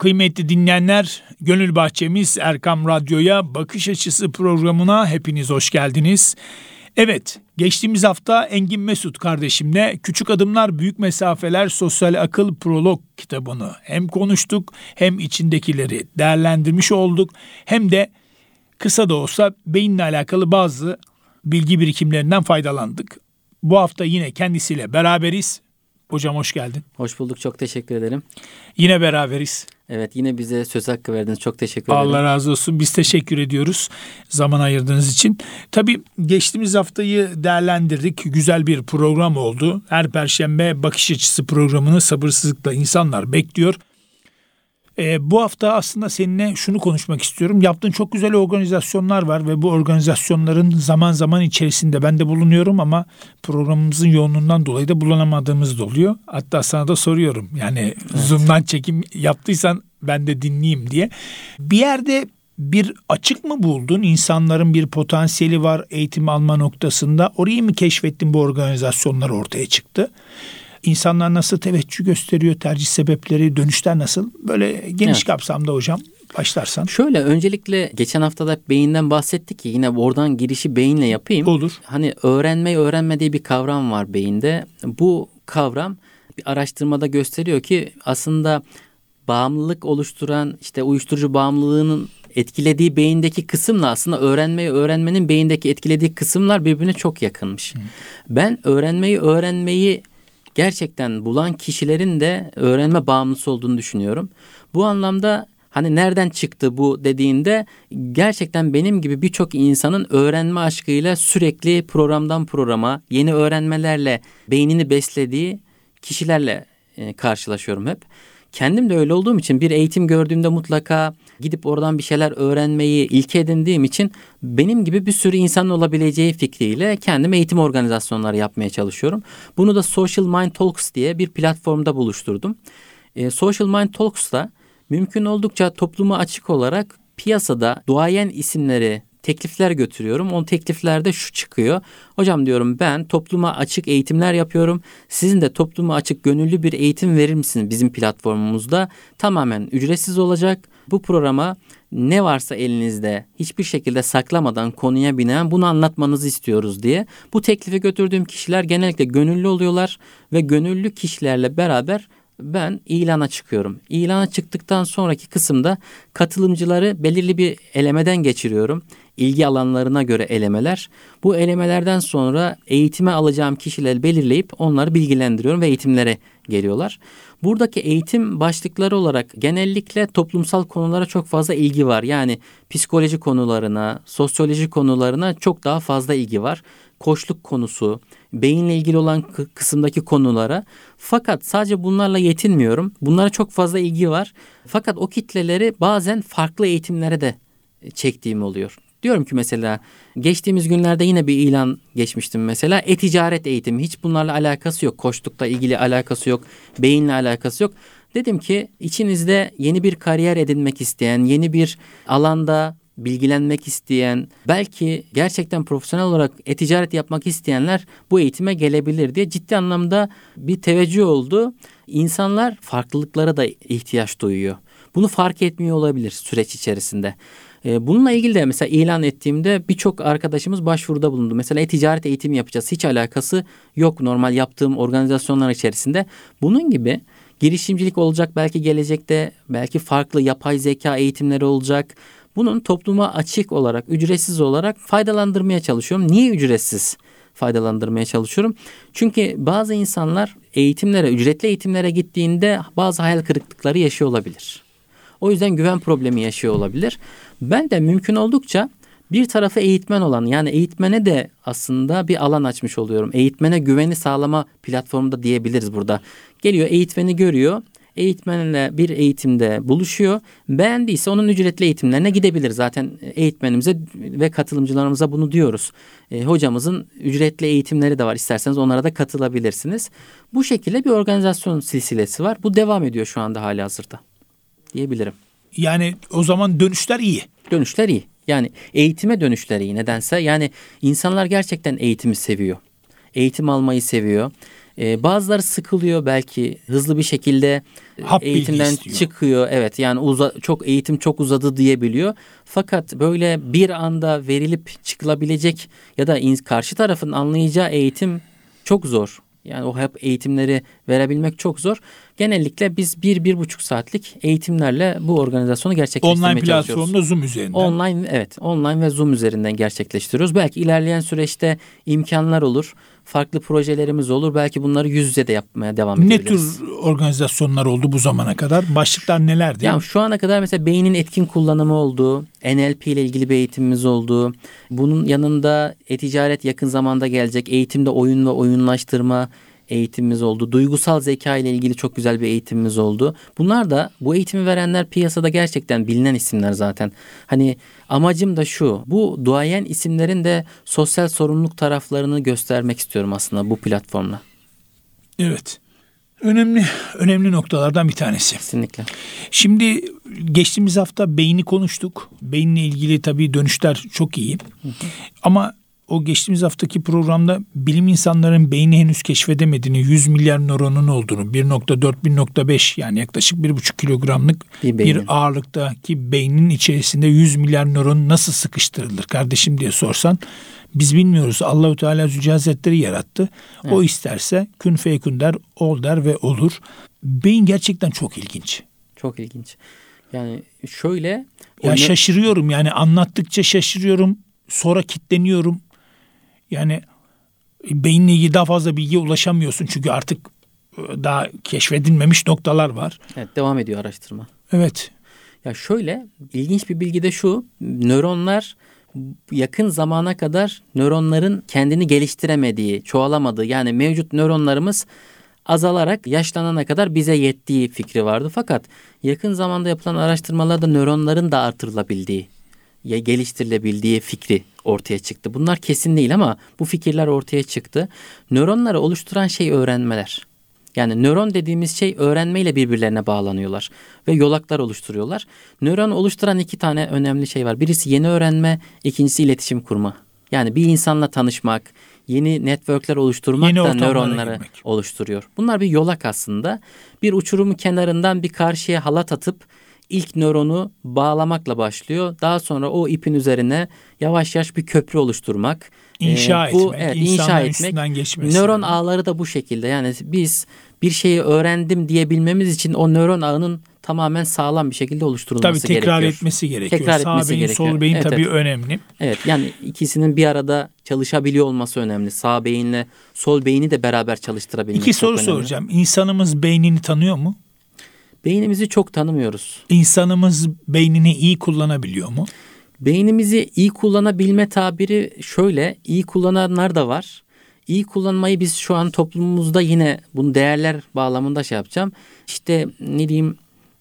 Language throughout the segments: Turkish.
Kıymetli dinleyenler, Gönül Bahçemiz Erkam Radyo'ya Bakış Açısı programına hepiniz hoş geldiniz. Evet, geçtiğimiz hafta Engin Mesut kardeşimle Küçük Adımlar Büyük Mesafeler Sosyal Akıl Prolog kitabını hem konuştuk hem içindekileri değerlendirmiş olduk hem de kısa da olsa beyinle alakalı bazı bilgi birikimlerinden faydalandık. Bu hafta yine kendisiyle beraberiz. Hocam hoş geldin. Hoş bulduk. Çok teşekkür ederim. Yine beraberiz. Evet yine bize söz hakkı verdiniz. Çok teşekkür ederim. Allah razı olsun. Biz teşekkür ediyoruz zaman ayırdığınız için. Tabii geçtiğimiz haftayı değerlendirdik. Güzel bir program oldu. Her perşembe bakış açısı programını sabırsızlıkla insanlar bekliyor. E, bu hafta aslında seninle şunu konuşmak istiyorum. Yaptığın çok güzel organizasyonlar var ve bu organizasyonların zaman zaman içerisinde ben de bulunuyorum ama programımızın yoğunluğundan dolayı da bulunamadığımız da oluyor. Hatta sana da soruyorum. Yani evet. Zoom'dan çekim yaptıysan ben de dinleyeyim diye. Bir yerde bir açık mı buldun? İnsanların bir potansiyeli var eğitim alma noktasında. Orayı mı keşfettin bu organizasyonlar ortaya çıktı? İnsanlar nasıl teveccüh gösteriyor, tercih sebepleri, dönüşler nasıl? Böyle geniş evet. kapsamda hocam başlarsan. Şöyle öncelikle geçen hafta da beyinden bahsettik ki yine oradan girişi beyinle yapayım. Olur. Hani öğrenmeyi öğrenme diye bir kavram var beyinde. Bu kavram bir araştırmada gösteriyor ki aslında bağımlılık oluşturan işte uyuşturucu bağımlılığının etkilediği beyindeki kısımla aslında öğrenmeyi öğrenmenin beyindeki etkilediği kısımlar birbirine çok yakınmış. Hı. Ben öğrenmeyi öğrenmeyi gerçekten bulan kişilerin de öğrenme bağımlısı olduğunu düşünüyorum. Bu anlamda hani nereden çıktı bu dediğinde gerçekten benim gibi birçok insanın öğrenme aşkıyla sürekli programdan programa yeni öğrenmelerle beynini beslediği kişilerle e, karşılaşıyorum hep. Kendim de öyle olduğum için bir eğitim gördüğümde mutlaka gidip oradan bir şeyler öğrenmeyi ilke edindiğim için benim gibi bir sürü insan olabileceği fikriyle kendim eğitim organizasyonları yapmaya çalışıyorum. Bunu da Social Mind Talks diye bir platformda buluşturdum. E, Social Mind Talks'ta mümkün oldukça topluma açık olarak piyasada duayen isimleri teklifler götürüyorum. O tekliflerde şu çıkıyor. Hocam diyorum ben topluma açık eğitimler yapıyorum. Sizin de topluma açık gönüllü bir eğitim verir misiniz bizim platformumuzda? Tamamen ücretsiz olacak. Bu programa ne varsa elinizde hiçbir şekilde saklamadan konuya binen bunu anlatmanızı istiyoruz diye. Bu teklifi götürdüğüm kişiler genellikle gönüllü oluyorlar ve gönüllü kişilerle beraber ben ilana çıkıyorum. İlana çıktıktan sonraki kısımda katılımcıları belirli bir elemeden geçiriyorum ilgi alanlarına göre elemeler. Bu elemelerden sonra eğitime alacağım kişileri belirleyip onları bilgilendiriyorum ve eğitimlere geliyorlar. Buradaki eğitim başlıkları olarak genellikle toplumsal konulara çok fazla ilgi var. Yani psikoloji konularına, sosyoloji konularına çok daha fazla ilgi var. Koçluk konusu, beyinle ilgili olan kısımdaki konulara. Fakat sadece bunlarla yetinmiyorum. Bunlara çok fazla ilgi var. Fakat o kitleleri bazen farklı eğitimlere de çektiğim oluyor. Diyorum ki mesela geçtiğimiz günlerde yine bir ilan geçmiştim mesela. E-ticaret eğitimi hiç bunlarla alakası yok. Koçlukla ilgili alakası yok. Beyinle alakası yok. Dedim ki içinizde yeni bir kariyer edinmek isteyen, yeni bir alanda bilgilenmek isteyen, belki gerçekten profesyonel olarak e-ticaret yapmak isteyenler bu eğitime gelebilir diye ciddi anlamda bir teveccüh oldu. İnsanlar farklılıklara da ihtiyaç duyuyor. Bunu fark etmiyor olabilir süreç içerisinde. E, bununla ilgili de mesela ilan ettiğimde birçok arkadaşımız başvuruda bulundu. Mesela e-ticaret eğitimi yapacağız. Hiç alakası yok normal yaptığım organizasyonlar içerisinde. Bunun gibi girişimcilik olacak belki gelecekte belki farklı yapay zeka eğitimleri olacak. Bunun topluma açık olarak, ücretsiz olarak faydalandırmaya çalışıyorum. Niye ücretsiz? faydalandırmaya çalışıyorum. Çünkü bazı insanlar eğitimlere, ücretli eğitimlere gittiğinde bazı hayal kırıklıkları yaşıyor olabilir. O yüzden güven problemi yaşıyor olabilir. Ben de mümkün oldukça bir tarafı eğitmen olan yani eğitmene de aslında bir alan açmış oluyorum. Eğitmene güveni sağlama platformunda diyebiliriz burada. Geliyor eğitmeni görüyor. Eğitmenle bir eğitimde buluşuyor. Beğendiyse onun ücretli eğitimlerine gidebilir. Zaten eğitmenimize ve katılımcılarımıza bunu diyoruz. E, hocamızın ücretli eğitimleri de var. İsterseniz onlara da katılabilirsiniz. Bu şekilde bir organizasyon silsilesi var. Bu devam ediyor şu anda hali hazırda diyebilirim. Yani o zaman dönüşler iyi. Dönüşler iyi. Yani eğitime dönüşler iyi nedense. Yani insanlar gerçekten eğitimi seviyor. Eğitim almayı seviyor. E, bazıları sıkılıyor belki hızlı bir şekilde Hap eğitimden çıkıyor. Evet yani uza, çok eğitim çok uzadı diyebiliyor. Fakat böyle bir anda verilip çıkılabilecek ya da in- karşı tarafın anlayacağı eğitim çok zor. Yani o hep eğitimleri verebilmek çok zor. Genellikle biz bir, bir buçuk saatlik eğitimlerle bu organizasyonu gerçekleştirmeye Online çalışıyoruz. platformda Zoom üzerinden. Online evet online ve Zoom üzerinden gerçekleştiriyoruz. Belki ilerleyen süreçte imkanlar olur. Farklı projelerimiz olur. Belki bunları yüz yüze de yapmaya devam ne edebiliriz. tür organizasyonlar oldu bu zamana kadar? Başlıklar nelerdi? Yani şu ana kadar mesela beynin etkin kullanımı olduğu, NLP ile ilgili bir eğitimimiz oldu. Bunun yanında e-ticaret yakın zamanda gelecek. Eğitimde oyun ve oyunlaştırma eğitimimiz oldu. Duygusal zeka ile ilgili çok güzel bir eğitimimiz oldu. Bunlar da bu eğitimi verenler piyasada gerçekten bilinen isimler zaten. Hani amacım da şu. Bu duayen isimlerin de sosyal sorumluluk taraflarını göstermek istiyorum aslında bu platformla. Evet. Önemli önemli noktalardan bir tanesi. Kesinlikle. Şimdi geçtiğimiz hafta beyni konuştuk. Beyinle ilgili tabii dönüşler çok iyi. Ama o geçtiğimiz haftaki programda bilim insanların beyni henüz keşfedemediğini, 100 milyar nöronun olduğunu, 1.4-1.5 yani yaklaşık 1.5 kilogramlık Bir bir, beynin. ağırlıktaki beynin içerisinde 100 milyar nöron nasıl sıkıştırılır kardeşim diye sorsan biz bilmiyoruz. Allahu Teala Hazretleri yarattı. O isterse kün feyekün der, ol der ve olur. Beyin gerçekten çok ilginç. Çok ilginç. Yani şöyle Ya şaşırıyorum yani anlattıkça şaşırıyorum. Sonra kitleniyorum. Yani beyinle ilgili daha fazla bilgiye ulaşamıyorsun. Çünkü artık e, daha keşfedilmemiş noktalar var. Evet, devam ediyor araştırma. Evet. Ya şöyle ilginç bir bilgi de şu. Nöronlar yakın zamana kadar nöronların kendini geliştiremediği, çoğalamadığı yani mevcut nöronlarımız azalarak yaşlanana kadar bize yettiği fikri vardı. Fakat yakın zamanda yapılan araştırmalarda nöronların da artırılabildiği, geliştirilebildiği fikri ortaya çıktı. Bunlar kesin değil ama bu fikirler ortaya çıktı. Nöronları oluşturan şey öğrenmeler. Yani nöron dediğimiz şey öğrenmeyle birbirlerine bağlanıyorlar ve yolaklar oluşturuyorlar. Nöron oluşturan iki tane önemli şey var. Birisi yeni öğrenme, ikincisi iletişim kurma. Yani bir insanla tanışmak, yeni networkler oluşturmak Yeni da nöronları girmek. oluşturuyor. Bunlar bir yolak aslında. Bir uçurumun kenarından bir karşıya halat atıp ilk nöronu bağlamakla başlıyor. Daha sonra o ipin üzerine yavaş yavaş bir köprü oluşturmak. İnşa Ee, bu, etmek, evet, inşa etmek. geçmesi. Nöron ağları da bu şekilde. Yani biz bir şeyi öğrendim diyebilmemiz için o nöron ağının tamamen sağlam bir şekilde oluşturulması Tabii tekrar gerekiyor. etmesi gerekiyor. Tekrar Sağ etmesi beyin, gerekiyor. sol beyin Evet, tabii evet. önemli. Evet yani ikisinin bir arada çalışabiliyor olması önemli. Sağ beyinle sol beyni de beraber çalıştırabilmek İki soru önemli. soracağım. İnsanımız beynini tanıyor mu? Beynimizi çok tanımıyoruz. İnsanımız beynini iyi kullanabiliyor mu? Beynimizi iyi kullanabilme tabiri şöyle. iyi kullananlar da var. İyi kullanmayı biz şu an toplumumuzda yine bunu değerler bağlamında şey yapacağım. İşte ne diyeyim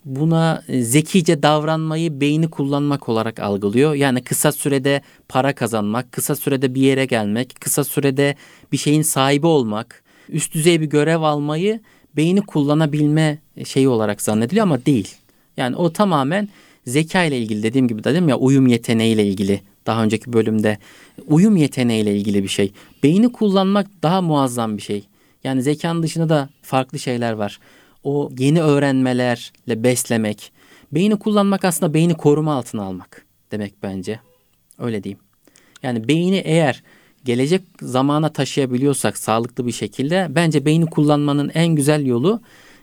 buna e, zekice davranmayı beyni kullanmak olarak algılıyor. Yani kısa sürede para kazanmak, kısa sürede bir yere gelmek, kısa sürede bir şeyin sahibi olmak, üst düzey bir görev almayı beyni kullanabilme şeyi olarak zannediliyor ama değil. Yani o tamamen zeka ile ilgili dediğim gibi de dedim ya uyum yeteneğiyle ilgili daha önceki bölümde uyum yeteneğiyle ilgili bir şey. Beyni kullanmak daha muazzam bir şey. Yani zekanın dışında da farklı şeyler var. O yeni öğrenmelerle beslemek. Beyni kullanmak aslında beyni koruma altına almak demek bence. Öyle diyeyim. Yani beyni eğer gelecek zamana taşıyabiliyorsak sağlıklı bir şekilde bence beyni kullanmanın en güzel yolu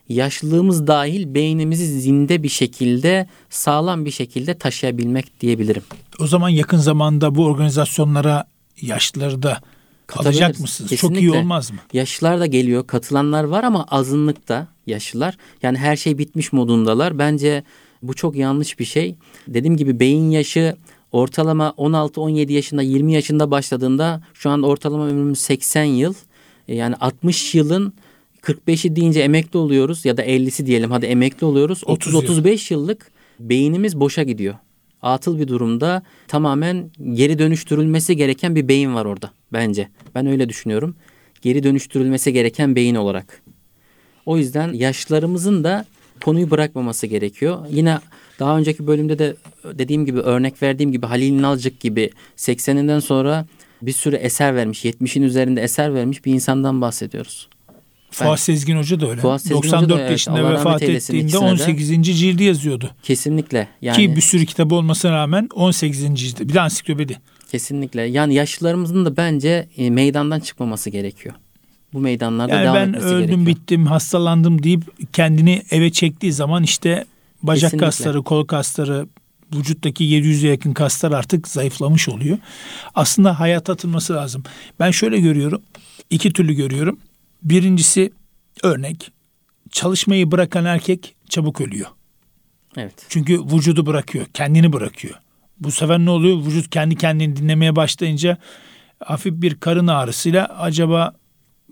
yaşlılığımız dahil beynimizi zinde bir şekilde sağlam bir şekilde taşıyabilmek diyebilirim. O zaman yakın zamanda bu organizasyonlara yaşlıları da kalacak mısınız? Çok Kesinlikle. iyi olmaz mı? Yaşlılar da geliyor, katılanlar var ama azınlıkta yaşlılar. Yani her şey bitmiş modundalar. Bence bu çok yanlış bir şey. Dediğim gibi beyin yaşı ortalama 16-17 yaşında 20 yaşında başladığında şu an ortalama ömrümüz 80 yıl. E, Yani 60 yılın 45'i deyince emekli oluyoruz ya da 50'si diyelim hadi emekli oluyoruz. 30 yıl. 30-35 yıllık beynimiz boşa gidiyor. Atıl bir durumda tamamen geri dönüştürülmesi gereken bir beyin var orada bence. Ben öyle düşünüyorum. Geri dönüştürülmesi gereken beyin olarak. O yüzden yaşlarımızın da konuyu bırakmaması gerekiyor. Yine daha önceki bölümde de dediğim gibi örnek verdiğim gibi Halil Nalcık gibi 80'inden sonra bir sürü eser vermiş, 70'in üzerinde eser vermiş bir insandan bahsediyoruz. Fuat Sezgin Hoca da öyle. Fuat Sezgin 94 Hoca da, evet, yaşında Allah vefat ettiğinde ikisine de. 18. cildi yazıyordu. Kesinlikle. Yani Ki bir sürü kitabı olmasına rağmen 18. cildi. Bir de ansiklopedi. kesinlikle. Yani yaşlılarımızın da bence e, meydandan çıkmaması gerekiyor. Bu meydanlarda Yani devam ben etmesi öldüm gerekiyor. bittim hastalandım deyip kendini eve çektiği zaman işte bacak Kesinlikle. kasları, kol kasları, vücuttaki 700'e yakın kaslar artık zayıflamış oluyor. Aslında hayat atılması lazım. Ben şöyle görüyorum. iki türlü görüyorum. Birincisi örnek. Çalışmayı bırakan erkek çabuk ölüyor. Evet. Çünkü vücudu bırakıyor, kendini bırakıyor. Bu sefer ne oluyor? Vücut kendi kendini dinlemeye başlayınca hafif bir karın ağrısıyla acaba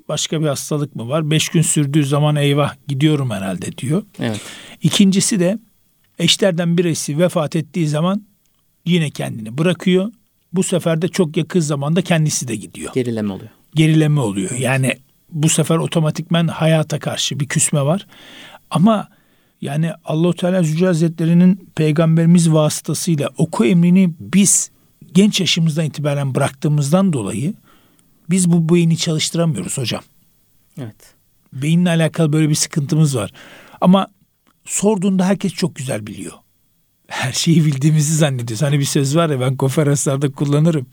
başka bir hastalık mı var? Beş gün sürdüğü zaman eyvah gidiyorum herhalde diyor. Evet. İkincisi de eşlerden birisi vefat ettiği zaman yine kendini bırakıyor. Bu sefer de çok yakın zamanda kendisi de gidiyor. Gerileme oluyor. Gerileme oluyor. Yani bu sefer otomatikmen hayata karşı bir küsme var. Ama yani Allahu Teala Zülcelal Hazretleri'nin peygamberimiz vasıtasıyla oku emrini biz genç yaşımızdan itibaren bıraktığımızdan dolayı biz bu beyni çalıştıramıyoruz hocam. Evet. Beyinle alakalı böyle bir sıkıntımız var. Ama sorduğunda herkes çok güzel biliyor. Her şeyi bildiğimizi zannediyoruz. Hani bir söz var ya ben konferanslarda kullanırım.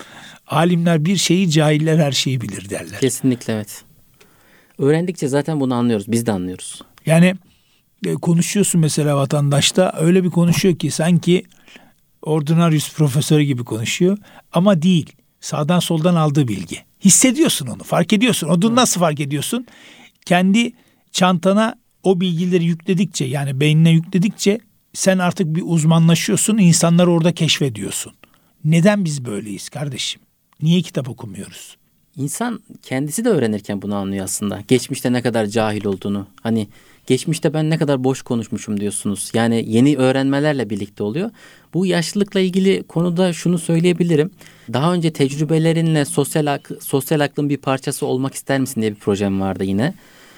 Alimler bir şeyi cahiller her şeyi bilir derler. Kesinlikle evet. Öğrendikçe zaten bunu anlıyoruz. Biz de anlıyoruz. Yani e, konuşuyorsun mesela vatandaşta öyle bir konuşuyor ki sanki ordinarius profesörü gibi konuşuyor ama değil. Sağdan soldan aldığı bilgi. Hissediyorsun onu, fark ediyorsun. Onu nasıl fark ediyorsun? Kendi çantana o bilgileri yükledikçe yani beynine yükledikçe sen artık bir uzmanlaşıyorsun, insanları orada keşfediyorsun. Neden biz böyleyiz kardeşim? Niye kitap okumuyoruz? İnsan kendisi de öğrenirken bunu anlıyor aslında. Geçmişte ne kadar cahil olduğunu. Hani geçmişte ben ne kadar boş konuşmuşum diyorsunuz. Yani yeni öğrenmelerle birlikte oluyor. Bu yaşlılıkla ilgili konuda şunu söyleyebilirim. Daha önce tecrübelerinle sosyal ak- sosyal aklın bir parçası olmak ister misin diye bir projem vardı yine.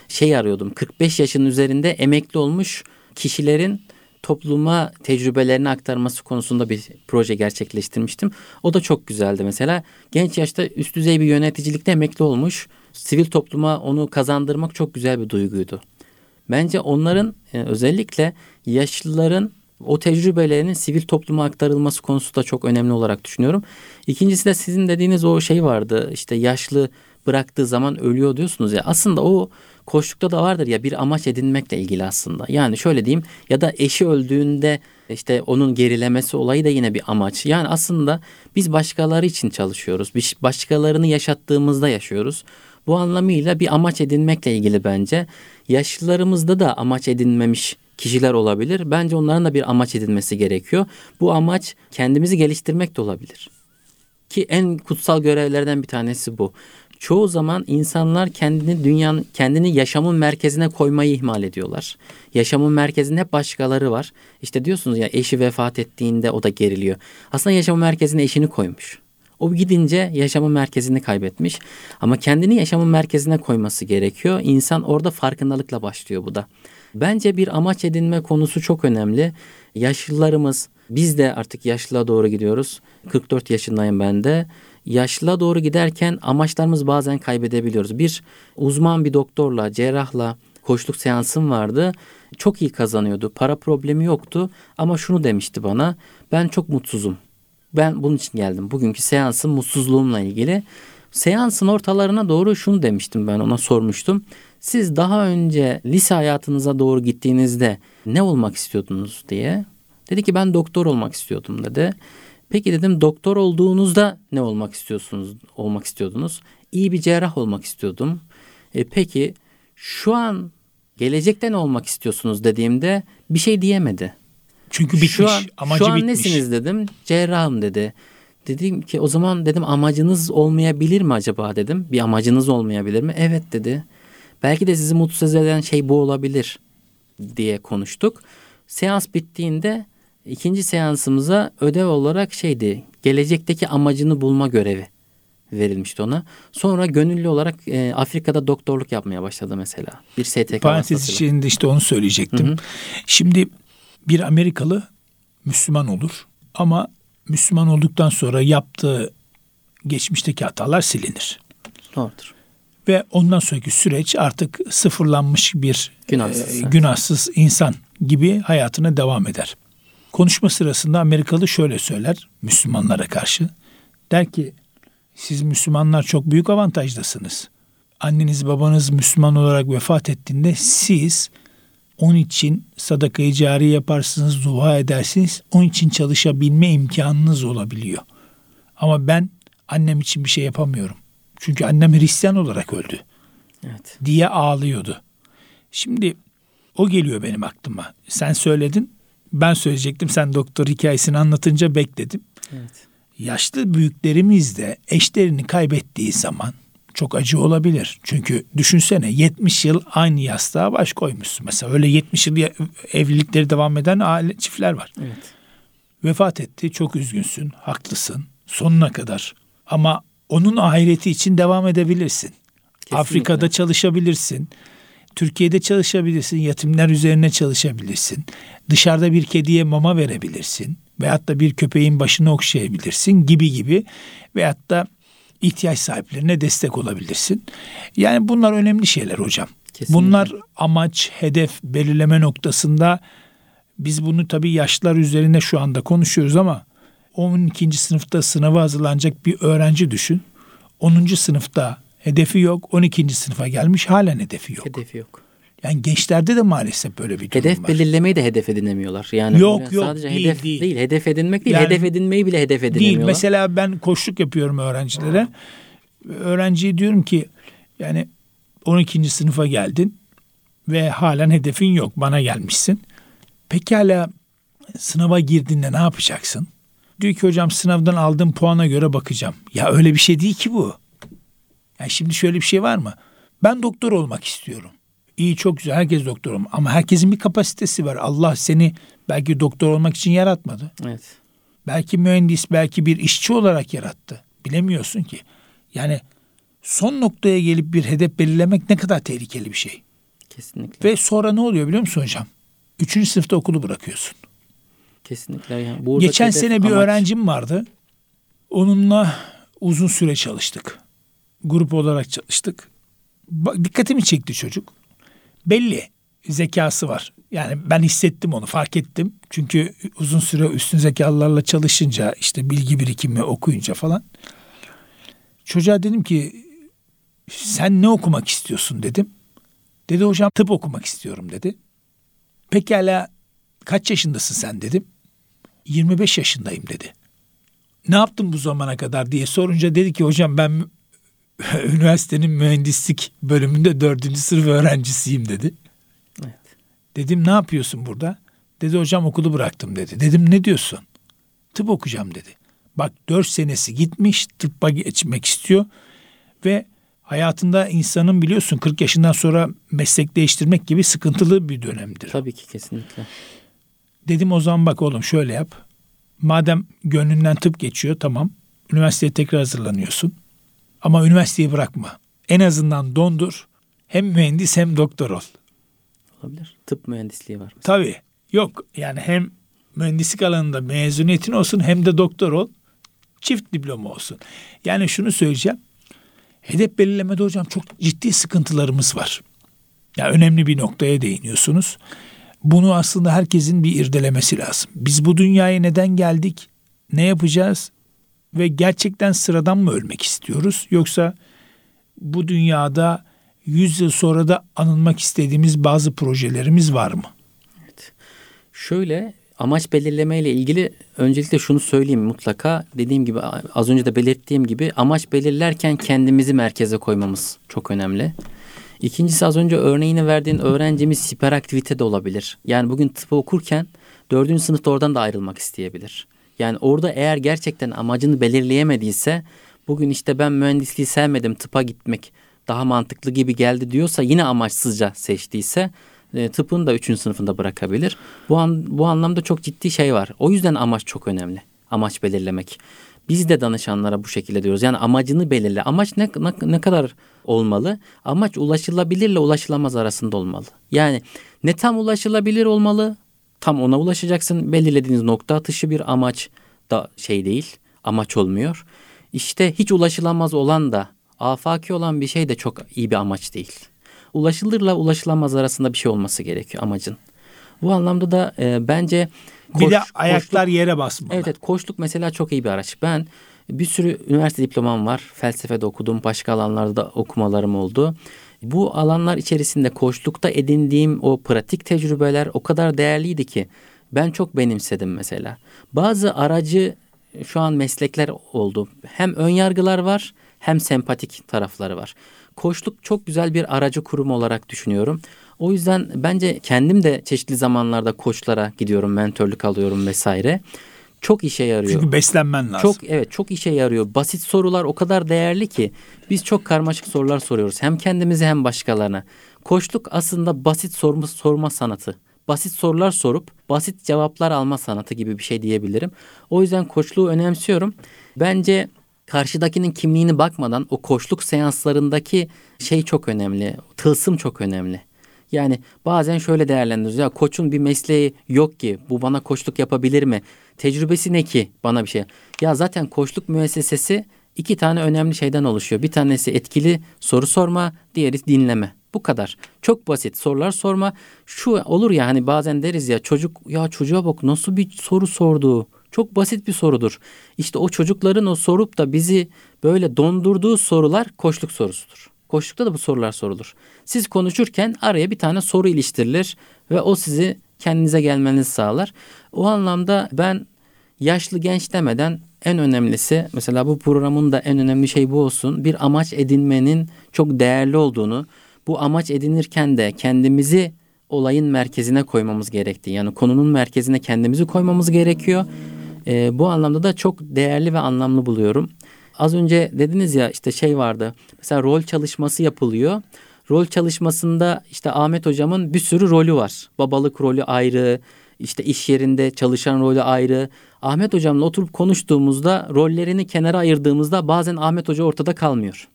Şey arıyordum. 45 yaşın üzerinde emekli olmuş kişilerin topluma tecrübelerini aktarması konusunda bir proje gerçekleştirmiştim. O da çok güzeldi mesela. Genç yaşta üst düzey bir yöneticilikte emekli olmuş. Sivil topluma onu kazandırmak çok güzel bir duyguydu. Bence onların e, özellikle yaşlıların o tecrübelerinin sivil topluma aktarılması konusu da çok önemli olarak düşünüyorum. İkincisi de sizin dediğiniz o şey vardı işte yaşlı bıraktığı zaman ölüyor diyorsunuz ya aslında o koştukta da vardır ya bir amaç edinmekle ilgili aslında. Yani şöyle diyeyim ya da eşi öldüğünde işte onun gerilemesi olayı da yine bir amaç. Yani aslında biz başkaları için çalışıyoruz. Biz başkalarını yaşattığımızda yaşıyoruz. Bu anlamıyla bir amaç edinmekle ilgili bence. Yaşlılarımızda da amaç edinmemiş kişiler olabilir. Bence onların da bir amaç edinmesi gerekiyor. Bu amaç kendimizi geliştirmek de olabilir. Ki en kutsal görevlerden bir tanesi bu. Çoğu zaman insanlar kendini dünyanın kendini yaşamın merkezine koymayı ihmal ediyorlar. Yaşamın merkezinde hep başkaları var. İşte diyorsunuz ya eşi vefat ettiğinde o da geriliyor. Aslında yaşamın merkezine eşini koymuş. O gidince yaşamın merkezini kaybetmiş. Ama kendini yaşamın merkezine koyması gerekiyor. İnsan orada farkındalıkla başlıyor bu da. Bence bir amaç edinme konusu çok önemli. Yaşlılarımız, biz de artık yaşlılığa doğru gidiyoruz. 44 yaşındayım ben de. Yaşlılığa doğru giderken amaçlarımız bazen kaybedebiliyoruz. Bir uzman bir doktorla, cerrahla koçluk seansım vardı. Çok iyi kazanıyordu. Para problemi yoktu ama şunu demişti bana. Ben çok mutsuzum. Ben bunun için geldim. Bugünkü seansım mutsuzluğumla ilgili. Seansın ortalarına doğru şunu demiştim ben ona sormuştum. Siz daha önce lise hayatınıza doğru gittiğinizde ne olmak istiyordunuz diye. Dedi ki ben doktor olmak istiyordum dedi. Peki dedim doktor olduğunuzda ne olmak istiyorsunuz? Olmak istiyordunuz. İyi bir cerrah olmak istiyordum. E, peki şu an gelecekte ne olmak istiyorsunuz dediğimde bir şey diyemedi. Çünkü bitmiş. Şu an, amacı şu an bitmiş. nesiniz dedim. Cerrahım dedi. Dedim ki o zaman dedim amacınız olmayabilir mi acaba dedim. Bir amacınız olmayabilir mi? Evet dedi. Belki de sizi mutsuz eden şey bu olabilir diye konuştuk. Seans bittiğinde ikinci seansımıza ödev olarak şeydi. Gelecekteki amacını bulma görevi verilmişti ona. Sonra gönüllü olarak e, Afrika'da doktorluk yapmaya başladı mesela. Bir STK Parantez içinde işte onu söyleyecektim. Hı hı. Şimdi bir Amerikalı Müslüman olur ama Müslüman olduktan sonra yaptığı geçmişteki hatalar silinir. Doğrudur. ve ondan sonraki süreç artık sıfırlanmış bir günahsız, e, günahsız insan gibi hayatına devam eder. Konuşma sırasında Amerikalı şöyle söyler Müslümanlara karşı. Der ki siz Müslümanlar çok büyük avantajdasınız. Anneniz babanız Müslüman olarak vefat ettiğinde siz onun için sadakayı cari yaparsınız, dua edersiniz. Onun için çalışabilme imkanınız olabiliyor. Ama ben annem için bir şey yapamıyorum. Çünkü annem Hristiyan olarak öldü. Evet. Diye ağlıyordu. Şimdi o geliyor benim aklıma. Sen söyledin, ben söyleyecektim. Sen doktor hikayesini anlatınca bekledim. Evet. Yaşlı büyüklerimiz de eşlerini kaybettiği zaman çok acı olabilir. Çünkü düşünsene 70 yıl aynı yastığa baş koymuşsun. Mesela öyle 70 yıl evlilikleri devam eden aile çiftler var. Evet. Vefat etti çok üzgünsün, haklısın sonuna kadar. Ama onun ahireti için devam edebilirsin. Kesinlikle. Afrika'da çalışabilirsin. Türkiye'de çalışabilirsin. Yatimler üzerine çalışabilirsin. Dışarıda bir kediye mama verebilirsin. Veyahut da bir köpeğin başını okşayabilirsin gibi gibi. Veyahut da ihtiyaç sahiplerine destek olabilirsin. Yani bunlar önemli şeyler hocam. Kesinlikle. Bunlar amaç, hedef belirleme noktasında biz bunu tabii yaşlar üzerine şu anda konuşuyoruz ama 12. sınıfta sınava hazırlanacak bir öğrenci düşün. 10. sınıfta hedefi yok. 12. sınıfa gelmiş halen hedefi yok. Hedefi yok. Yani gençlerde de maalesef böyle bir durum hedef var. Hedef belirlemeyi de hedef edinemiyorlar. Yani yok yok sadece değil, hedef değil. değil. Hedef edinmek değil. Yani, hedef edinmeyi bile hedef edinemiyorlar. Değil. Mesela ben koçluk yapıyorum öğrencilere. Öğrenciye diyorum ki yani 12. sınıfa geldin ve halen hedefin yok. Bana gelmişsin. Pekala sınava girdiğinde ne yapacaksın? Diyor ki hocam sınavdan aldığım puana göre bakacağım. Ya öyle bir şey değil ki bu. Yani şimdi şöyle bir şey var mı? Ben doktor olmak istiyorum. İyi çok güzel herkes doktor olmak ama herkesin bir kapasitesi var. Allah seni belki doktor olmak için yaratmadı. Evet. Belki mühendis, belki bir işçi olarak yarattı. Bilemiyorsun ki. Yani son noktaya gelip bir hedef belirlemek ne kadar tehlikeli bir şey. Kesinlikle. Ve sonra ne oluyor biliyor musun hocam? Üçüncü sınıfta okulu bırakıyorsun. Kesinlikle. Yani Geçen sene bir amaç... öğrencim vardı. Onunla uzun süre çalıştık. Grup olarak çalıştık. Dikkatimi çekti çocuk. Belli zekası var. Yani ben hissettim onu, fark ettim. Çünkü uzun süre üstün zekalılarla çalışınca, işte bilgi birikimi okuyunca falan. Çocuğa dedim ki sen ne okumak istiyorsun dedim. Dedi hocam tıp okumak istiyorum dedi. Pekala kaç yaşındasın sen dedim. 25 yaşındayım dedi. Ne yaptın bu zamana kadar diye sorunca dedi ki hocam ben üniversitenin mühendislik bölümünde dördüncü sınıf öğrencisiyim dedi. Evet. Dedim ne yapıyorsun burada? Dedi hocam okulu bıraktım dedi. Dedim ne diyorsun? Tıp okuyacağım dedi. Bak dört senesi gitmiş tıbba geçmek istiyor ve hayatında insanın biliyorsun 40 yaşından sonra meslek değiştirmek gibi sıkıntılı bir dönemdir. Tabii ki kesinlikle. Dedim o zaman bak oğlum şöyle yap. Madem gönlünden tıp geçiyor tamam. Üniversiteye tekrar hazırlanıyorsun. Ama üniversiteyi bırakma. En azından dondur. Hem mühendis hem doktor ol. Olabilir. Tıp mühendisliği var. Mesela. Tabii. Yok yani hem mühendislik alanında mezuniyetin olsun hem de doktor ol. Çift diploma olsun. Yani şunu söyleyeceğim. Hedef belirlemede hocam çok ciddi sıkıntılarımız var. Ya yani önemli bir noktaya değiniyorsunuz. Bunu aslında herkesin bir irdelemesi lazım. Biz bu dünyaya neden geldik? Ne yapacağız? Ve gerçekten sıradan mı ölmek istiyoruz? Yoksa bu dünyada yüz yıl sonra da anılmak istediğimiz bazı projelerimiz var mı? Evet. Şöyle amaç belirleme ile ilgili öncelikle şunu söyleyeyim mutlaka. Dediğim gibi az önce de belirttiğim gibi amaç belirlerken kendimizi merkeze koymamız çok önemli. İkincisi az önce örneğini verdiğin öğrencimiz hiperaktivite de olabilir. Yani bugün tıp okurken dördüncü sınıfta oradan da ayrılmak isteyebilir. Yani orada eğer gerçekten amacını belirleyemediyse bugün işte ben mühendisliği sevmedim tıpa gitmek daha mantıklı gibi geldi diyorsa yine amaçsızca seçtiyse e, tıpın da üçüncü sınıfında bırakabilir. Bu, an, bu anlamda çok ciddi şey var. O yüzden amaç çok önemli. Amaç belirlemek. Biz de danışanlara bu şekilde diyoruz. Yani amacını belirle. Amaç ne, ne, ne kadar olmalı? Amaç ulaşılabilirle ulaşılamaz arasında olmalı. Yani ne tam ulaşılabilir olmalı, tam ona ulaşacaksın. Belirlediğiniz nokta atışı bir amaç da şey değil, amaç olmuyor. İşte hiç ulaşılamaz olan da afaki olan bir şey de çok iyi bir amaç değil. Ulaşılırla ulaşılamaz arasında bir şey olması gerekiyor amacın. Bu anlamda da e, bence koş, bir de ayaklar koşluk, yere basmalı. Evet, evet koşluk mesela çok iyi bir araç. Ben bir sürü üniversite diplomam var. Felsefede okudum. Başka alanlarda da okumalarım oldu. Bu alanlar içerisinde koçlukta edindiğim o pratik tecrübeler o kadar değerliydi ki ben çok benimsedim mesela. Bazı aracı şu an meslekler oldu. Hem ön yargılar var hem sempatik tarafları var. Koçluk çok güzel bir aracı kurum olarak düşünüyorum. O yüzden bence kendim de çeşitli zamanlarda koçlara gidiyorum, mentörlük alıyorum vesaire çok işe yarıyor. Çünkü beslenmen lazım. Çok evet çok işe yarıyor. Basit sorular o kadar değerli ki biz çok karmaşık sorular soruyoruz. Hem kendimize hem başkalarına. Koçluk aslında basit sorma, sorma sanatı. Basit sorular sorup basit cevaplar alma sanatı gibi bir şey diyebilirim. O yüzden koçluğu önemsiyorum. Bence karşıdakinin kimliğini bakmadan o koçluk seanslarındaki şey çok önemli. Tılsım çok önemli. Yani bazen şöyle değerlendiriyoruz. Ya koçun bir mesleği yok ki bu bana koçluk yapabilir mi? Tecrübesi ne ki bana bir şey? Ya zaten koçluk müessesesi iki tane önemli şeyden oluşuyor. Bir tanesi etkili soru sorma, diğeri dinleme. Bu kadar. Çok basit sorular sorma. Şu olur ya hani bazen deriz ya çocuk ya çocuğa bak nasıl bir soru sordu. Çok basit bir sorudur. İşte o çocukların o sorup da bizi böyle dondurduğu sorular koçluk sorusudur. Koçlukta da bu sorular sorulur. Siz konuşurken araya bir tane soru iliştirilir ve o sizi kendinize gelmenizi sağlar. O anlamda ben yaşlı genç demeden en önemlisi mesela bu programın da en önemli şey bu olsun. Bir amaç edinmenin çok değerli olduğunu, bu amaç edinirken de kendimizi olayın merkezine koymamız gerektiği. Yani konunun merkezine kendimizi koymamız gerekiyor. E, bu anlamda da çok değerli ve anlamlı buluyorum. Az önce dediniz ya işte şey vardı. Mesela rol çalışması yapılıyor. Rol çalışmasında işte Ahmet hocamın bir sürü rolü var. Babalık rolü ayrı, işte iş yerinde çalışan rolü ayrı. Ahmet hocamla oturup konuştuğumuzda rollerini kenara ayırdığımızda bazen Ahmet hoca ortada kalmıyor.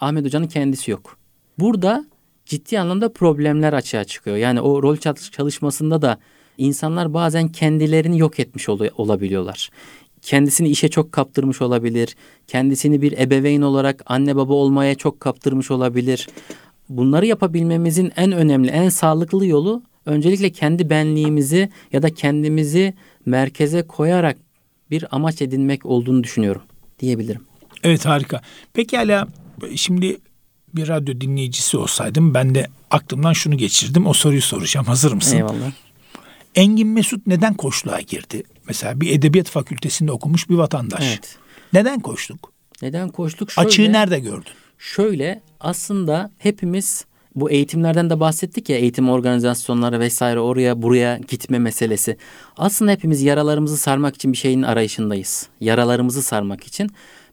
Ahmet hocanın kendisi yok. Burada ciddi anlamda problemler açığa çıkıyor. Yani o rol çalışmasında da insanlar bazen kendilerini yok etmiş ol- olabiliyorlar. Kendisini işe çok kaptırmış olabilir. Kendisini bir ebeveyn olarak anne baba olmaya çok kaptırmış olabilir. Bunları yapabilmemizin en önemli, en sağlıklı yolu öncelikle kendi benliğimizi ya da kendimizi merkeze koyarak bir amaç edinmek olduğunu düşünüyorum diyebilirim. Evet harika. Peki hala şimdi bir radyo dinleyicisi olsaydım ben de aklımdan şunu geçirdim. O soruyu soracağım. Hazır mısın? Eyvallah. Engin Mesut neden koçluğa girdi? Mesela bir edebiyat fakültesinde okumuş bir vatandaş. Evet. Neden koçluk? Neden koçluk? Şöyle, Açığı nerede gördün? Şöyle aslında hepimiz bu eğitimlerden de bahsettik ya eğitim organizasyonları vesaire oraya buraya gitme meselesi. Aslında hepimiz yaralarımızı sarmak için bir şeyin arayışındayız. Yaralarımızı sarmak için.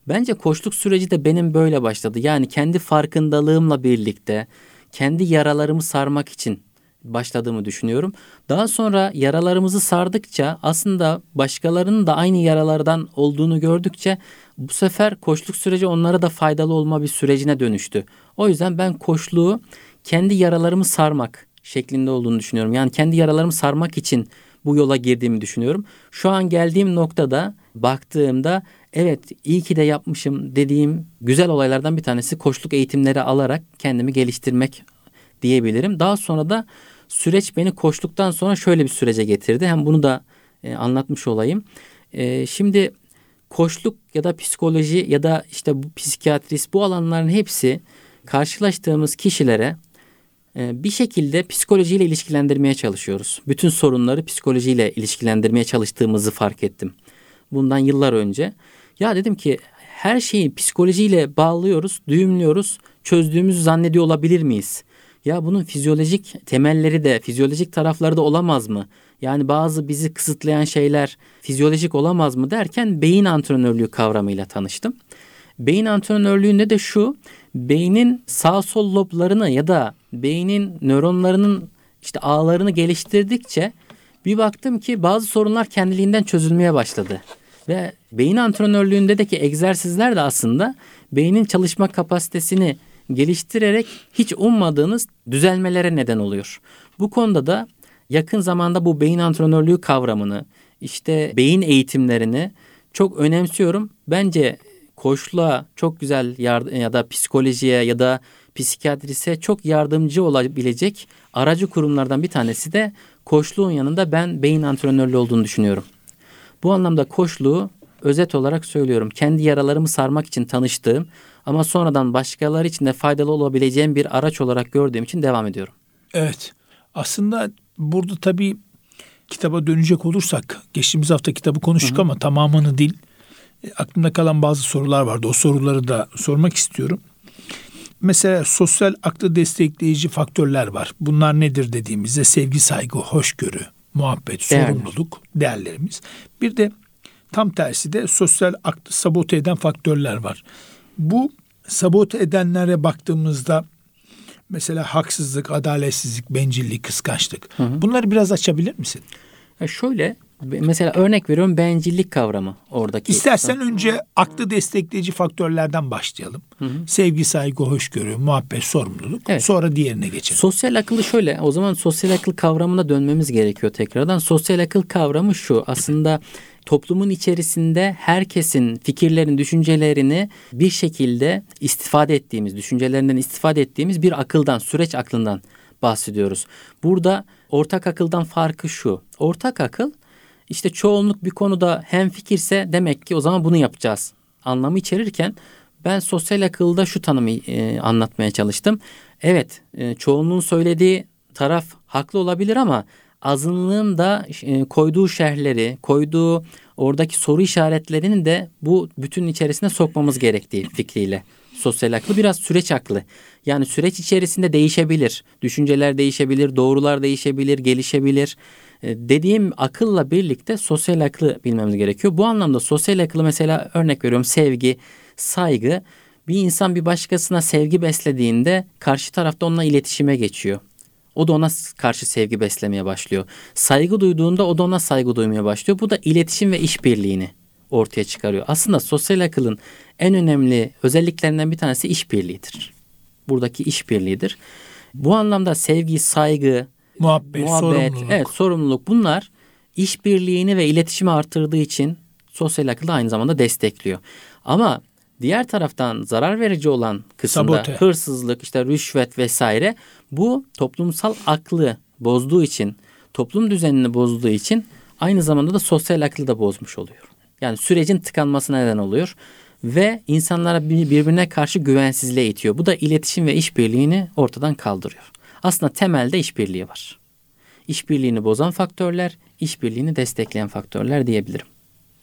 Bence koçluk süreci de benim böyle başladı. Yani kendi farkındalığımla birlikte kendi yaralarımı sarmak için başladığımı düşünüyorum. Daha sonra yaralarımızı sardıkça aslında başkalarının da aynı yaralardan olduğunu gördükçe bu sefer koçluk süreci onlara da faydalı olma bir sürecine dönüştü. O yüzden ben koçluğu kendi yaralarımı sarmak şeklinde olduğunu düşünüyorum. Yani kendi yaralarımı sarmak için bu yola girdiğimi düşünüyorum. Şu an geldiğim noktada baktığımda evet iyi ki de yapmışım dediğim güzel olaylardan bir tanesi koçluk eğitimleri alarak kendimi geliştirmek diyebilirim. Daha sonra da süreç beni koçluktan sonra şöyle bir sürece getirdi. Hem bunu da e, anlatmış olayım. E, şimdi koçluk ya da psikoloji ya da işte bu psikiyatrist bu alanların hepsi karşılaştığımız kişilere e, bir şekilde psikolojiyle ilişkilendirmeye çalışıyoruz. Bütün sorunları psikolojiyle ilişkilendirmeye çalıştığımızı fark ettim. Bundan yıllar önce. Ya dedim ki her şeyi psikolojiyle bağlıyoruz, düğümlüyoruz, çözdüğümüzü zannediyor olabilir miyiz? Ya bunun fizyolojik temelleri de, fizyolojik tarafları da olamaz mı? Yani bazı bizi kısıtlayan şeyler fizyolojik olamaz mı derken beyin antrenörlüğü kavramıyla tanıştım. Beyin antrenörlüğünde de şu, beynin sağ sol loblarını ya da beynin nöronlarının işte ağlarını geliştirdikçe bir baktım ki bazı sorunlar kendiliğinden çözülmeye başladı. Ve beyin antrenörlüğündeki egzersizler de aslında beynin çalışma kapasitesini geliştirerek hiç ummadığınız düzelmelere neden oluyor. Bu konuda da yakın zamanda bu beyin antrenörlüğü kavramını, işte beyin eğitimlerini çok önemsiyorum. Bence koçluğa çok güzel yardım ya da psikolojiye ya da psikiyatrise çok yardımcı olabilecek aracı kurumlardan bir tanesi de koçluğun yanında ben beyin antrenörlüğü olduğunu düşünüyorum. Bu anlamda koçluğu özet olarak söylüyorum. Kendi yaralarımı sarmak için tanıştığım ama sonradan başkaları için de faydalı olabileceğim bir araç olarak gördüğüm için devam ediyorum. Evet. Aslında burada tabii kitaba dönecek olursak geçtiğimiz hafta kitabı konuştuk hı hı. ama tamamını değil. E, aklımda kalan bazı sorular vardı. O soruları da sormak istiyorum. Mesela sosyal aklı destekleyici faktörler var. Bunlar nedir dediğimizde sevgi, saygı, hoşgörü, muhabbet, Değerli. sorumluluk, değerlerimiz. Bir de tam tersi de sosyal aklı sabote eden faktörler var. Bu sabote edenlere baktığımızda mesela haksızlık, adaletsizlik, bencillik, kıskançlık. Hı hı. Bunları biraz açabilir misin? Ya şöyle Mesela örnek veriyorum bencillik kavramı oradaki. İstersen önce aklı destekleyici faktörlerden başlayalım. Hı hı. Sevgi, saygı, hoşgörü, muhabbet, sorumluluk. Evet. Sonra diğerine geçelim. Sosyal akıllı şöyle o zaman sosyal akıl kavramına dönmemiz gerekiyor tekrardan. Sosyal akıl kavramı şu aslında toplumun içerisinde herkesin fikirlerini, düşüncelerini bir şekilde istifade ettiğimiz, düşüncelerinden istifade ettiğimiz bir akıldan, süreç aklından bahsediyoruz. Burada ortak akıldan farkı şu. Ortak akıl işte çoğunluk bir konuda hem fikirse demek ki o zaman bunu yapacağız anlamı içerirken ben sosyal akılda şu tanımı e, anlatmaya çalıştım. Evet e, çoğunluğun söylediği taraf haklı olabilir ama azınlığın da e, koyduğu şerhleri, koyduğu oradaki soru işaretlerini de bu bütün içerisine sokmamız gerektiği fikriyle. Sosyal aklı biraz süreç aklı. Yani süreç içerisinde değişebilir. Düşünceler değişebilir, doğrular değişebilir, gelişebilir. E, dediğim akılla birlikte sosyal aklı bilmemiz gerekiyor. Bu anlamda sosyal akıllı mesela örnek veriyorum sevgi, saygı. Bir insan bir başkasına sevgi beslediğinde karşı tarafta onunla iletişime geçiyor. O da ona karşı sevgi beslemeye başlıyor. Saygı duyduğunda o da ona saygı duymaya başlıyor. Bu da iletişim ve işbirliğini ortaya çıkarıyor. Aslında sosyal akılın en önemli özelliklerinden bir tanesi işbirliğidir. Buradaki işbirliğidir. Bu anlamda sevgi, saygı, muhabbet, muhabbet sorumluluk. Evet, sorumluluk bunlar işbirliğini ve iletişimi artırdığı için sosyal akılda aynı zamanda destekliyor. Ama diğer taraftan zarar verici olan kısımda Sabote. hırsızlık, işte rüşvet vesaire bu toplumsal aklı bozduğu için, toplum düzenini bozduğu için aynı zamanda da sosyal aklı da bozmuş oluyor. Yani sürecin tıkanmasına neden oluyor ve insanlara birbirine karşı güvensizliğe itiyor. Bu da iletişim ve işbirliğini ortadan kaldırıyor. Aslında temelde işbirliği var. İşbirliğini bozan faktörler, işbirliğini destekleyen faktörler diyebilirim.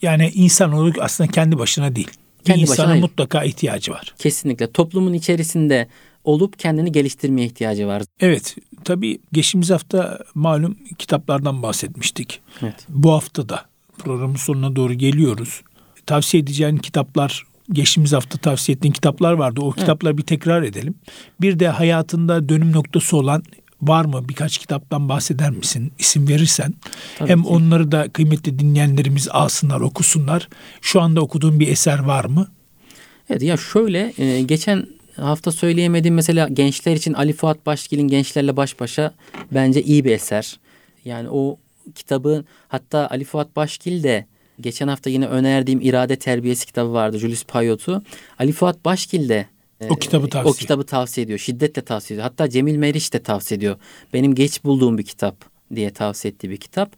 Yani insan olarak aslında kendi başına değil. Kendi İnsana başına mutlaka ihtiyacı var. Kesinlikle. Toplumun içerisinde olup kendini geliştirmeye ihtiyacı var. Evet. Tabii geçtiğimiz hafta malum kitaplardan bahsetmiştik. Evet. Bu hafta da programın sonuna doğru geliyoruz. Tavsiye edeceğin kitaplar geçtiğimiz hafta tavsiye ettiğin kitaplar vardı. O kitapları bir tekrar edelim. Bir de hayatında dönüm noktası olan var mı? Birkaç kitaptan bahseder misin? İsim verirsen. Tabii Hem ki. onları da kıymetli dinleyenlerimiz alsınlar, okusunlar. Şu anda okuduğun bir eser var mı? Evet ya şöyle e, geçen hafta söyleyemediğim mesela gençler için Ali Fuat Başgil'in Gençlerle Baş Başa bence iyi bir eser. Yani o kitabı hatta Ali Fuat Başgil de geçen hafta yine önerdiğim İrade Terbiyesi kitabı vardı Julius Payot'u. Ali Fuat Başgil de o kitabı tavsiye. O kitabı tavsiye ediyor. Şiddetle tavsiye ediyor. Hatta Cemil Meriç de tavsiye ediyor. Benim geç bulduğum bir kitap diye tavsiye ettiği bir kitap.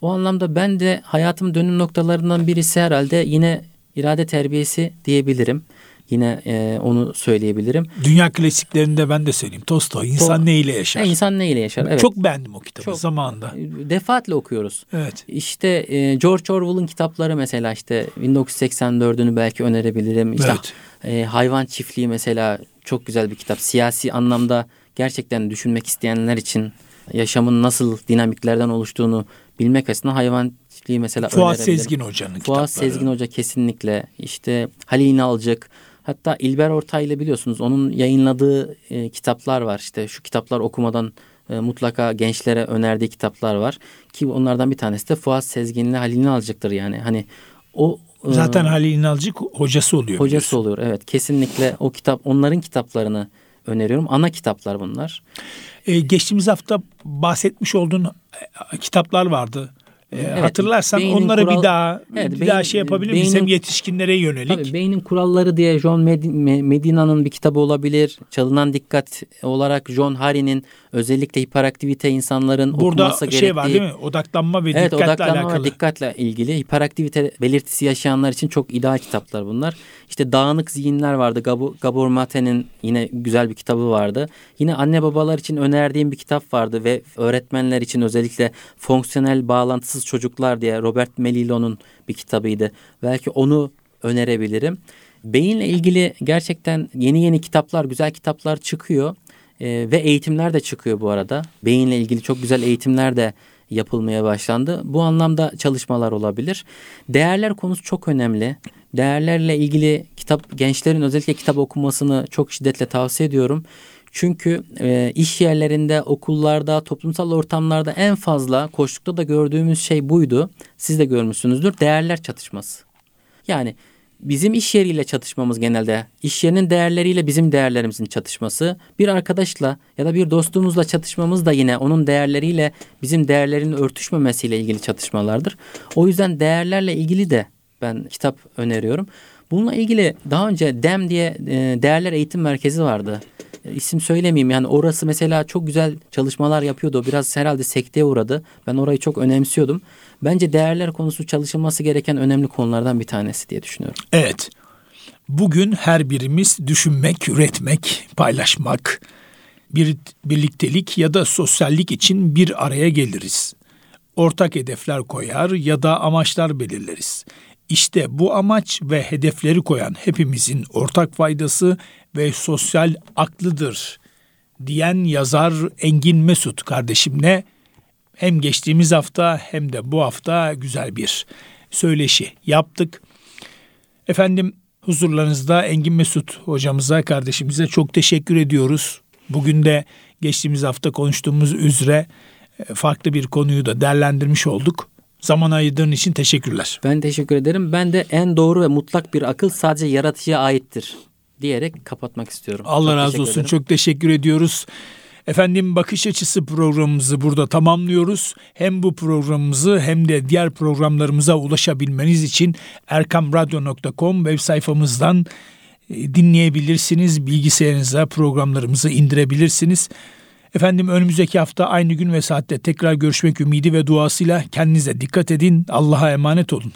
O anlamda ben de hayatımın dönüm noktalarından birisi herhalde yine irade terbiyesi diyebilirim. Yine e, onu söyleyebilirim. Dünya klasiklerinde ben de söyleyeyim. Tolstoy insan to- neyle yaşar? E, insan neyle yaşar? Evet. Çok beğendim o kitabı Çok, zamanında. Defaatle okuyoruz. Evet. İşte e, George Orwell'ın kitapları mesela işte 1984'ünü belki önerebilirim. İşte evet. e, Hayvan Çiftliği mesela çok güzel bir kitap. Siyasi anlamda gerçekten düşünmek isteyenler için yaşamın nasıl dinamiklerden oluştuğunu bilmek açısından hayvan çiftliği mesela Fuat Sezgin Hoca'nın Fuat kitapları. Fuat Sezgin Hoca kesinlikle işte Halil İnalcık Hatta İlber Ortaylı biliyorsunuz onun yayınladığı e, kitaplar var. İşte şu kitaplar okumadan e, mutlaka gençlere önerdiği kitaplar var. Ki onlardan bir tanesi de Fuat Sezgin'le Halil İnalcık'tır yani. Hani o e, Zaten Halil İnalcık hocası oluyor. Hocası biliyorsun. oluyor evet. Kesinlikle o kitap onların kitaplarını öneriyorum. Ana kitaplar bunlar. Ee, geçtiğimiz hafta bahsetmiş olduğun e, kitaplar vardı. Ee, evet, hatırlarsan onlara kural, bir daha evet, bir beyin, daha şey yapabilir miyiz? Beynin, Hem yetişkinlere yönelik. Tabii Beynin Kuralları diye John Medina'nın bir kitabı olabilir. Çalınan Dikkat olarak John Harry'nin özellikle hiperaktivite insanların Burada okuması gerektiği. Burada şey var değil mi? Odaklanma ve evet, dikkatle odaklanma alakalı. ve dikkatle ilgili. Hiperaktivite belirtisi yaşayanlar için çok ideal kitaplar bunlar. İşte Dağınık Zihinler vardı. Gabor, Gabor Mate'nin yine güzel bir kitabı vardı. Yine anne babalar için önerdiğim bir kitap vardı ve öğretmenler için özellikle fonksiyonel bağlantısız çocuklar diye Robert Melillo'nun bir kitabıydı. Belki onu önerebilirim. Beyinle ilgili gerçekten yeni yeni kitaplar, güzel kitaplar çıkıyor. E, ve eğitimler de çıkıyor bu arada. Beyinle ilgili çok güzel eğitimler de yapılmaya başlandı. Bu anlamda çalışmalar olabilir. Değerler konusu çok önemli. Değerlerle ilgili kitap gençlerin özellikle kitap okumasını çok şiddetle tavsiye ediyorum. Çünkü e, iş yerlerinde, okullarda, toplumsal ortamlarda en fazla koştukta da gördüğümüz şey buydu. Siz de görmüşsünüzdür. Değerler çatışması. Yani bizim iş yeriyle çatışmamız genelde iş yerinin değerleriyle bizim değerlerimizin çatışması. Bir arkadaşla ya da bir dostumuzla çatışmamız da yine onun değerleriyle bizim değerlerin örtüşmemesiyle ilgili çatışmalardır. O yüzden değerlerle ilgili de ben kitap öneriyorum. Bununla ilgili daha önce DEM diye e, değerler eğitim merkezi vardı. E, isim söylemeyeyim yani orası mesela çok güzel çalışmalar yapıyordu. Biraz herhalde sekteye uğradı. Ben orayı çok önemsiyordum. Bence değerler konusu çalışılması gereken önemli konulardan bir tanesi diye düşünüyorum. Evet. Bugün her birimiz düşünmek, üretmek, paylaşmak, bir birliktelik ya da sosyallik için bir araya geliriz. Ortak hedefler koyar ya da amaçlar belirleriz. İşte bu amaç ve hedefleri koyan hepimizin ortak faydası ve sosyal aklıdır diyen yazar Engin Mesut kardeşimle hem geçtiğimiz hafta hem de bu hafta güzel bir söyleşi yaptık. Efendim huzurlarınızda Engin Mesut hocamıza, kardeşimize çok teşekkür ediyoruz. Bugün de geçtiğimiz hafta konuştuğumuz üzere e, farklı bir konuyu da değerlendirmiş olduk. Zaman ayırdığın için teşekkürler. Ben teşekkür ederim. Ben de en doğru ve mutlak bir akıl sadece yaratıcıya aittir diyerek kapatmak istiyorum. Allah çok razı olsun. Ederim. Çok teşekkür ediyoruz. Efendim bakış açısı programımızı burada tamamlıyoruz. Hem bu programımızı hem de diğer programlarımıza ulaşabilmeniz için erkamradyo.com web sayfamızdan e, dinleyebilirsiniz. Bilgisayarınıza programlarımızı indirebilirsiniz. Efendim önümüzdeki hafta aynı gün ve saatte tekrar görüşmek ümidi ve duasıyla kendinize dikkat edin. Allah'a emanet olun.